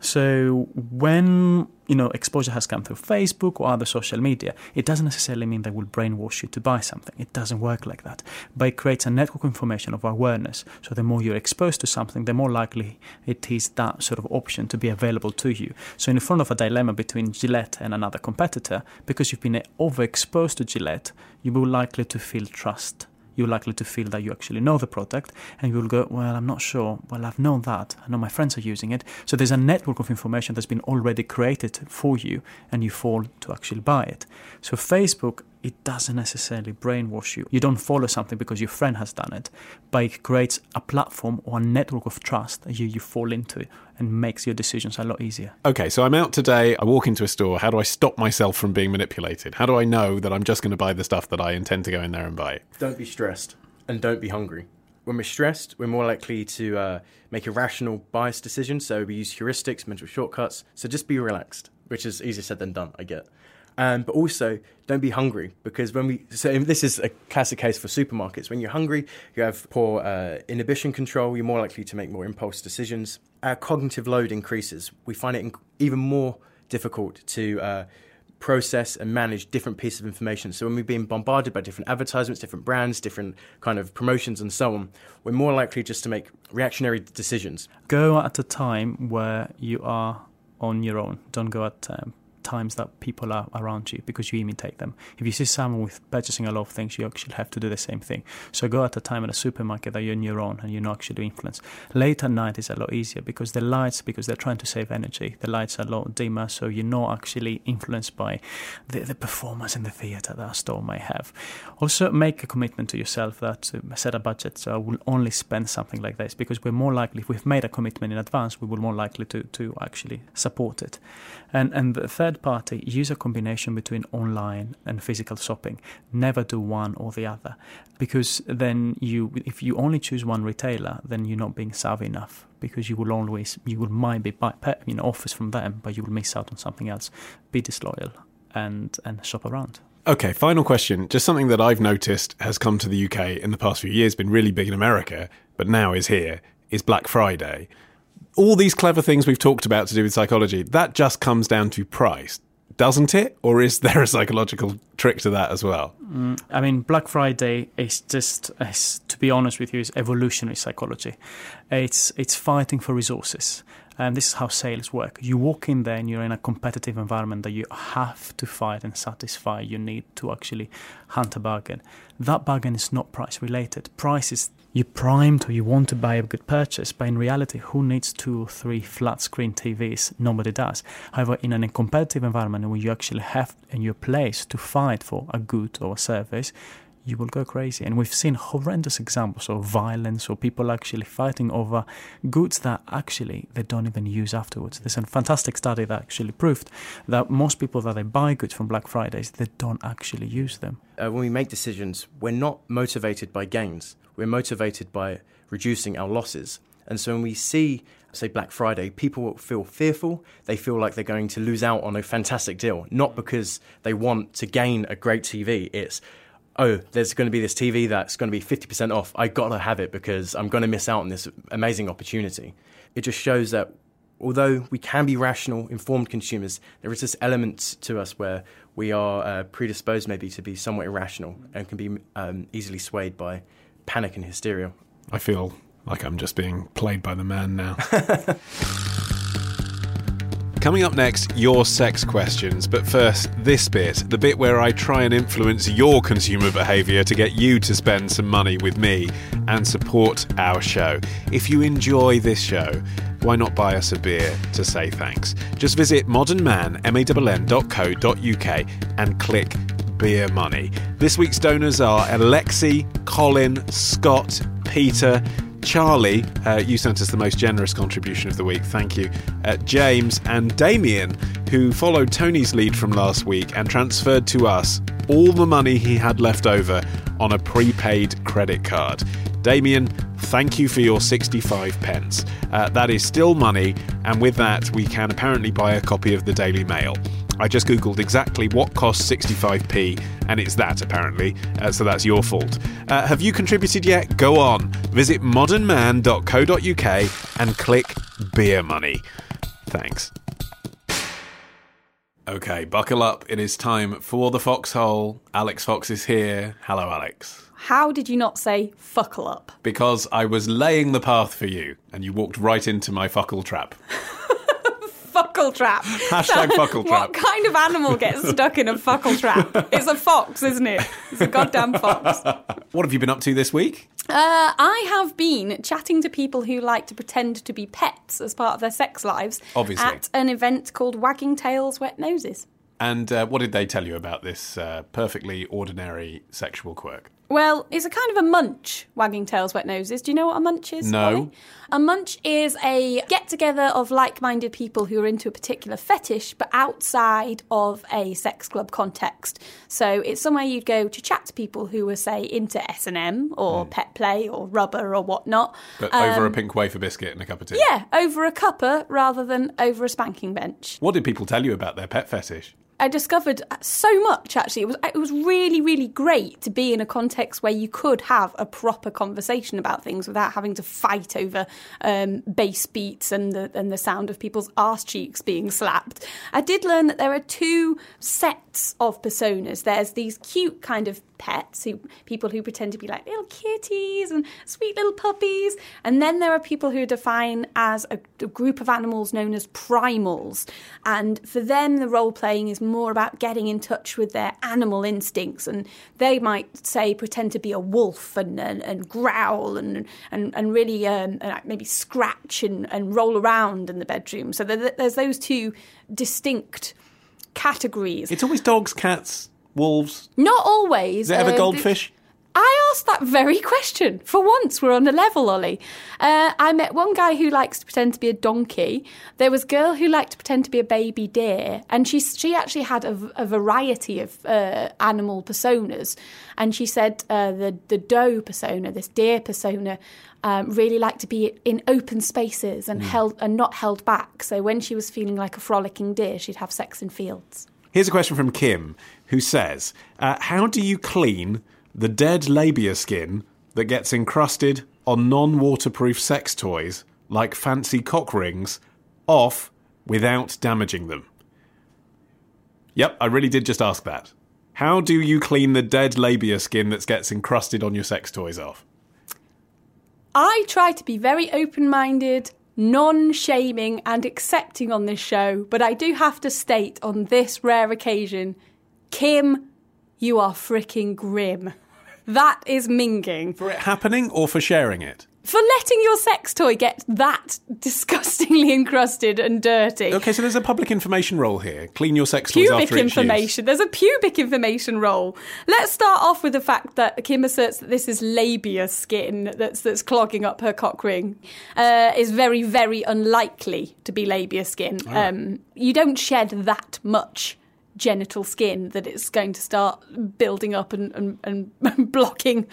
So when you know exposure has come through Facebook or other social media, it doesn't necessarily mean they will brainwash you to buy something. It doesn't work like that. But it creates a network of information of awareness. So the more you're exposed to something, the more likely it is that sort of option to be available to you. So in front of a dilemma between Gillette and another competitor, because you've been overexposed to Gillette, you're more likely to feel trust you're likely to feel that you actually know the product and you'll go, well, I'm not sure. Well, I've known that. I know my friends are using it. So there's a network of information that's been already created for you and you fall to actually buy it. So Facebook it doesn't necessarily brainwash you. You don't follow something because your friend has done it, but it creates a platform or a network of trust that you, you fall into and makes your decisions a lot easier. Okay, so I'm out today, I walk into a store. How do I stop myself from being manipulated? How do I know that I'm just going to buy the stuff that I intend to go in there and buy? Don't be stressed and don't be hungry. When we're stressed, we're more likely to uh, make irrational biased decisions. So we use heuristics, mental shortcuts. So just be relaxed, which is easier said than done, I get. Um, but also, don't be hungry because when we so this is a classic case for supermarkets. When you're hungry, you have poor uh, inhibition control. You're more likely to make more impulse decisions. Our cognitive load increases. We find it in, even more difficult to uh, process and manage different pieces of information. So when we're being bombarded by different advertisements, different brands, different kind of promotions, and so on, we're more likely just to make reactionary decisions. Go at a time where you are on your own. Don't go at um, times that people are around you because you imitate them. If you see someone with purchasing a lot of things, you actually have to do the same thing. So go at a time in a supermarket that you're on your own and you're not actually influenced. Late at night is a lot easier because the lights, because they're trying to save energy, the lights are a lot dimmer, so you're not actually influenced by the, the performance in the theatre that a store may have. Also, make a commitment to yourself that uh, set a budget. So I will only spend something like this because we're more likely, if we've made a commitment in advance, we will more likely to, to actually support it. And and the third party use a combination between online and physical shopping. Never do one or the other, because then you if you only choose one retailer, then you're not being savvy enough. Because you will always you will might be buy, you know offers from them, but you will miss out on something else. Be disloyal and and shop around. Okay, final question. Just something that I've noticed has come to the UK in the past few years, been really big in America, but now is here, is Black Friday all these clever things we've talked about to do with psychology, that just comes down to price, doesn't it? Or is there a psychological trick to that as well? Mm, I mean, Black Friday is just, is, to be honest with you, is evolutionary psychology. It's it's fighting for resources. And this is how sales work. You walk in there and you're in a competitive environment that you have to fight and satisfy You need to actually hunt a bargain. That bargain is not price related. Price is you're primed or you want to buy a good purchase, but in reality, who needs two or three flat screen TVs? Nobody does. However, in a competitive environment where you actually have in your place to fight for a good or a service, you will go crazy. And we've seen horrendous examples of violence or people actually fighting over goods that actually they don't even use afterwards. There's a fantastic study that actually proved that most people that they buy goods from Black Fridays, they don't actually use them. Uh, when we make decisions, we're not motivated by gains. We're motivated by reducing our losses. And so when we see, say, Black Friday, people feel fearful. They feel like they're going to lose out on a fantastic deal, not because they want to gain a great TV. It's oh, there's going to be this TV that's going to be 50% off. I got to have it because I'm going to miss out on this amazing opportunity. It just shows that although we can be rational, informed consumers, there is this element to us where we are uh, predisposed maybe to be somewhat irrational and can be um, easily swayed by panic and hysteria. I feel like I'm just being played by the man now. Coming up next, your sex questions. But first, this bit the bit where I try and influence your consumer behaviour to get you to spend some money with me and support our show. If you enjoy this show, why not buy us a beer to say thanks? Just visit modernmann.co.uk and click beer money. This week's donors are Alexi, Colin, Scott, Peter, Charlie, uh, you sent us the most generous contribution of the week. Thank you. Uh, James and Damien, who followed Tony's lead from last week and transferred to us all the money he had left over on a prepaid credit card. Damien, thank you for your 65 pence. Uh, that is still money, and with that, we can apparently buy a copy of the Daily Mail. I just googled exactly what costs 65p, and it's that apparently, uh, so that's your fault. Uh, have you contributed yet? Go on, visit modernmann.co.uk and click beer money. Thanks. Okay, buckle up. It is time for the foxhole. Alix Fox is here. Hello, Alix. How did you not say fuckle up? Because I was laying the path for you, and you walked right into my fuckle trap. fuckle trap. Hashtag fuckle trap. What kind of animal gets stuck in a fuckle trap? It's a fox, isn't it? It's a goddamn fox. What have you been up to this week? Uh, I have been chatting to people who like to pretend to be pets as part of their sex lives. Obviously. At an event called Wagging Tails Wet Noses. And uh, what did they tell you about this uh, perfectly ordinary sexual quirk? Well, it's a kind of a munch, wagging tails, wet noses. Do you know what a munch is? No. A munch is a get together of like minded people who are into a particular fetish, but outside of a sex club context. So it's somewhere you'd go to chat to people who are, say, into S&M or hmm. pet play or rubber or whatnot. But over a um, pink wafer biscuit and a cup of tea? Yeah, over a cuppa rather than over a spanking bench. What did people tell you about their pet fetish? I discovered so much actually. It was it was really really great to be in a context where you could have a proper conversation about things without having to fight over um, bass beats and the and the sound of people's arse cheeks being slapped. I did learn that there are two sets of personas. There's these cute kind of pets, who people who pretend to be like little kitties and sweet little puppies, and then there are people who define as a, a group of animals known as primals, and for them the role playing is more about getting in touch with their animal instincts, and they might say pretend to be a wolf and and, and growl and and and really um, maybe scratch and, and roll around in the bedroom. So there's those two distinct categories. It's always dogs, cats, wolves? Not always. Is it ever uh, goldfish? I asked that very question. For once, we're on the level, Ollie. Uh, I met one guy who likes to pretend to be a donkey. There was a girl who liked to pretend to be a baby deer, and she she actually had a, a variety of uh, animal personas. And she said uh, the the doe persona, this deer persona, um, really liked to be in open spaces and mm. held and not held back. So when she was feeling like a frolicking deer, she'd have sex in fields. Here's a question from Kim, who says, uh, "How do you clean the dead labia skin that gets encrusted on non-waterproof sex toys like fancy cock rings off without damaging them?" Yep, I really did just ask that. How do you clean the dead labia skin that gets encrusted on your sex toys off? I try to be very open minded non shaming and accepting on this show, but I do have to state on this rare occasion Kim, you are freaking grim. That is minging. For it happening or for sharing it? for letting your sex toy get that disgustingly encrusted and dirty. Okay, so there's a public information role here. Clean your sex toys pubic after information. There's a pubic information role. Let's start off with the fact that Kim asserts that this is labia skin that's that's clogging up her cock ring. Uh, is very very unlikely to be labia skin. Um, you don't shed that much genital skin that it's going to start building up and, and, and blocking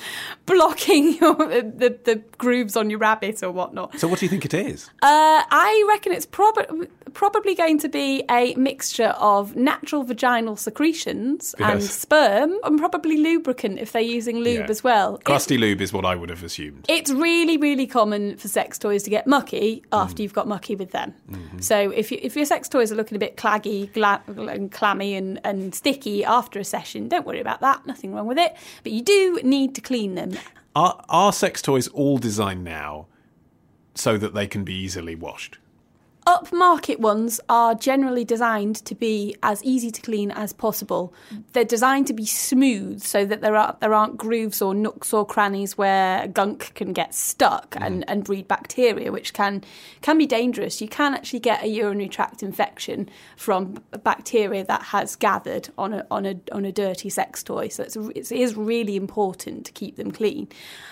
blocking your, the, the grooves on your rabbit or whatnot. So what do you think it is? Uh, I reckon it's prob- probably going to be a mixture of natural vaginal secretions yes. and sperm and probably lubricant if they're using lube yeah. as well. Crusty lube is what I would have assumed. It's really, really common for sex toys to get mucky after mm. you've got mucky with them. Mm-hmm. So if, you, if your sex toys are looking a bit claggy gla- and clammy and, and sticky after a session. Don't worry about that, nothing wrong with it. But you do need to clean them. Are, are sex toys all designed now so that they can be easily washed? Upmarket ones are generally designed to be as easy to clean as possible. They're designed to be smooth so that there are there aren't grooves or nooks or crannies where gunk can get stuck mm. and, and breed bacteria, which can can be dangerous. You can actually get a urinary tract infection from bacteria that has gathered on a on a on a dirty sex toy. So it's, it is really important to keep them clean.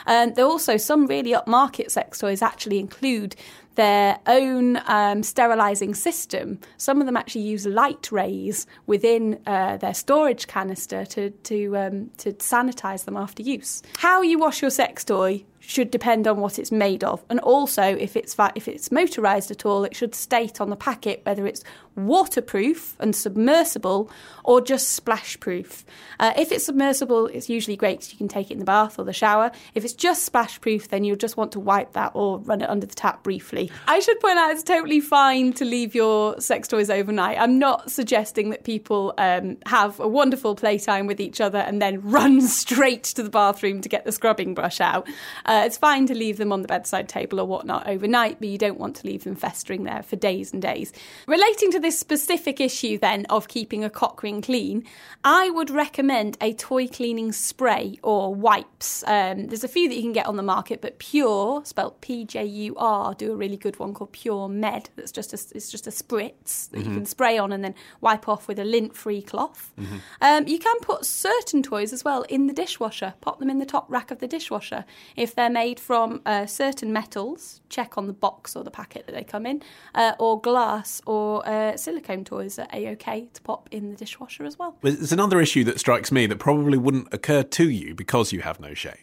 And there are also some really upmarket sex toys actually include their own um, sterilizing system. Some of them actually use light rays within uh, their storage canister to to um, to sanitize them after use. How you wash your sex toy should depend on what it's made of, and also if it's if it's motorized at all, it should state on the packet whether it's waterproof and submersible or just splash proof. Uh, if it's submersible, it's usually great because you can take it in the bath or the shower. If it's just splash proof, then you'll just want to wipe that or run it under the tap briefly. I should point out it's totally fine to leave your sex toys overnight. I'm not suggesting that people um, have a wonderful playtime with each other and then run straight to the bathroom to get the scrubbing brush out. Uh, it's fine to leave them on the bedside table or whatnot overnight, but you don't want to leave them festering there for days and days. Relating to this specific issue then of keeping a cock ring clean, I would recommend a toy cleaning spray or wipes. Um, there's a few that you can get on the market, but Pjur, spelled P-J-U-R, do a really good one called Pjur Med. That's just a, it's just a spritz that mm-hmm. you can spray on and then wipe off with a lint-free cloth. Mm-hmm. Um, you can put certain toys as well in the dishwasher. Pop them in the top rack of the dishwasher. If they're made from uh, certain metals, check on the box or the packet that they come in, uh, or glass or uh, Uh, silicone toys are a-okay to pop in the dishwasher as well. There's another issue that strikes me that probably wouldn't occur to you because you have no shame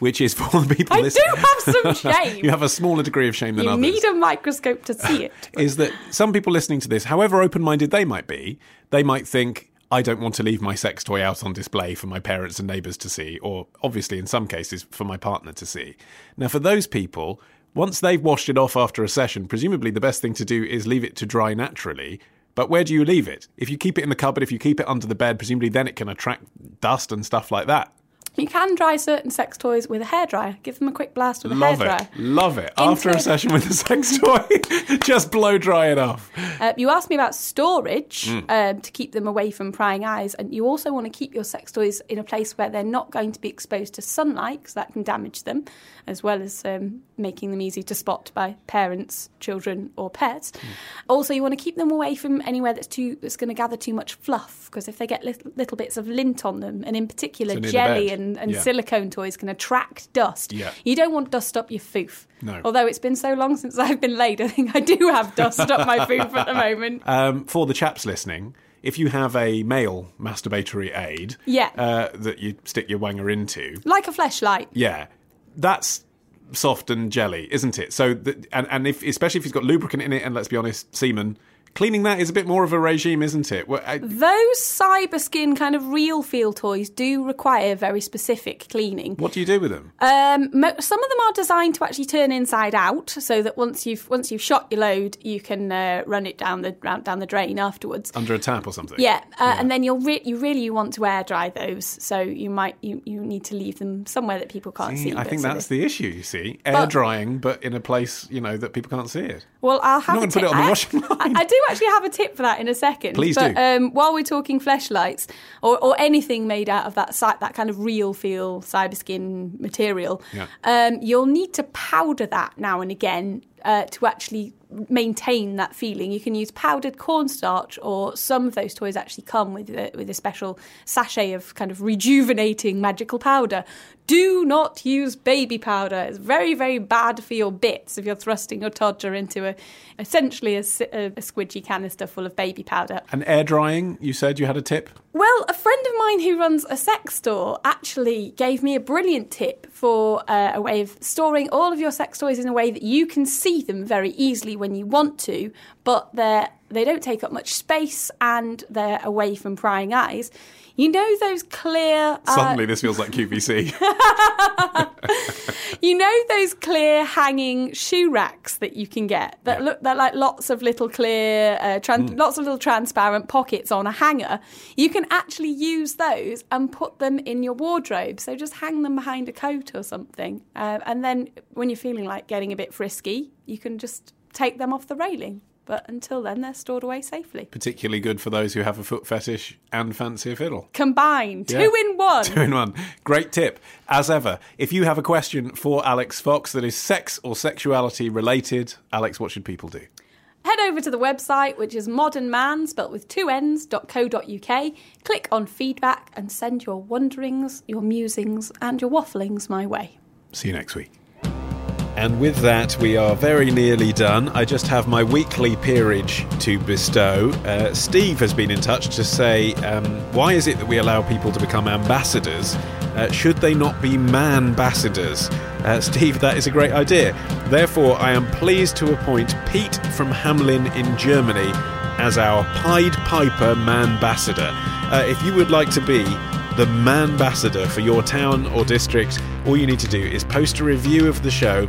which is for the people I listening. do have some shame. you have a smaller degree of shame than you others. You need a microscope to see it. is that some people listening to this, however open minded they might be, they might think, I don't want to leave my sex toy out on display for my parents and neighbours to see, or obviously in some cases for my partner to see. Now, for those people, once they've washed it off after a session, presumably the best thing to do is leave it to dry naturally. But where do you leave it? If you keep it in the cupboard, if you keep it under the bed, presumably then it can attract dust and stuff like that. You can dry certain sex toys with a hairdryer. Give them a quick blast with a Love hairdryer. it. Love it. After a session with a sex toy, just blow dry it off. Uh, you asked me about storage Hmm. um, to keep them away from prying eyes, and you also want to keep your sex toys in a place where they're not going to be exposed to sunlight because that can damage them, as well as um, making them easy to spot by parents, children, or pets. Hmm. Also, you want to keep them away from anywhere that's too that's going to gather too much fluff because if they get little, little bits of lint on them, and in particular So jelly bed. And, and Yeah. silicone toys can attract dust. Yeah. You don't want dust up your foof. No. Although it's been so long since I've been laid, I think I do have dust up my foof at the moment. Um, for the chaps listening, if you have a male masturbatory aid Yeah. uh, that you stick your wanger into, Like a fleshlight. yeah, that's soft and jelly, isn't it? So, the, and and if especially if it's got lubricant in it, and let's be honest, semen, cleaning that is a bit more of a regime, isn't it? Well, I, Those cyber skin kind of real feel toys do require very specific cleaning. what do you do with them? Um, mo- some of them are designed to actually turn inside out, so that once you've once you've shot your load, you can uh, run it down the down the drain afterwards. Under a tap or something? Yeah, uh, and then you'll re- you really want to air dry those, so you might you, you need to leave them somewhere that people can't see. See, I think that's the issue. You see, air But- drying, but in a place you know that people can't see it. Well, I'll have not gonna put it on the I- washing line. I, I do actually have a tip for that in a second. Please but, do. Um, while we're talking fleshlights or, or anything made out of that that kind of real feel cyber skin material, Yeah. um, you'll need to powder that now and again uh, to actually maintain that feeling. You can use powdered cornstarch, or some of those toys actually come with a, with a special sachet of kind of rejuvenating magical powder. Do not use baby powder. It's very, very bad for your bits if you're thrusting your toddler into a essentially a, a, a squidgy canister full of baby powder. And air drying, you said you had a tip. Well, a friend of mine who runs a sex store actually gave me a brilliant tip for uh, a way of storing all of your sex toys in a way that you can see them very easily when you want to, but they're they don't take up much space and they're away from prying eyes. You know those clear uh, Suddenly, this feels like QVC. You know those clear hanging shoe racks that you can get that Yeah. look they're like lots of little clear, uh, tran- lots of little transparent pockets on a hanger. You can actually use those and put them in your wardrobe. So just hang them behind a coat or something, uh, and then when you're feeling like getting a bit frisky, you can just take them off the railing. But until then, they're stored away safely. Particularly good for those who have a foot fetish and fancy a fiddle. Combined, Yeah. two in one. Two in one. Great tip. As ever, if you have a question for Alix Fox that is sex or sexuality related, Alix, what should people do? Head over to the website, which is modernmann, spelt with two n's.co.uk. Click on feedback and send your wonderings, your musings, and your wafflings my way. See you next week. And with that, we are very nearly done. I just have my weekly peerage to bestow. Uh, Steve has been in touch to say, um, why is it that we allow people to become ambassadors? Uh, should they not be man ambassadors? Uh, Steve, that is a great idea. Therefore, I am pleased to appoint Pete from Hamelin in Germany as our Pied Piper man ambassador. Uh, if you would like to be the man ambassador for your town or district, all you need to do is post a review of the show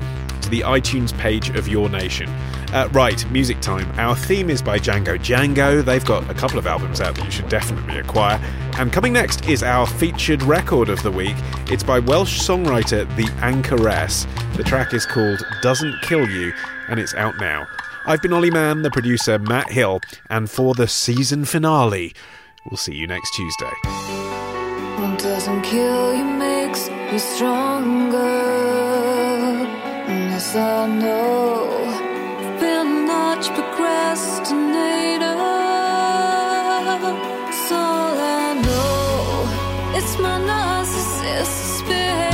the iTunes page of your nation. Uh, right, music time. Our theme is by Django Django. They've got a couple of albums out that you should definitely acquire. And coming next is our featured record of the week. It's by Welsh songwriter The Anchoress. The track is called Doesn't Kill You, and it's out now. I've been Olly Mann, the producer Matt Hill, and for the season finale, we'll see you next Tuesday. Doesn't kill you makes you stronger. I know. I've been much procrastinator. All I know. It's my narcissist spirit.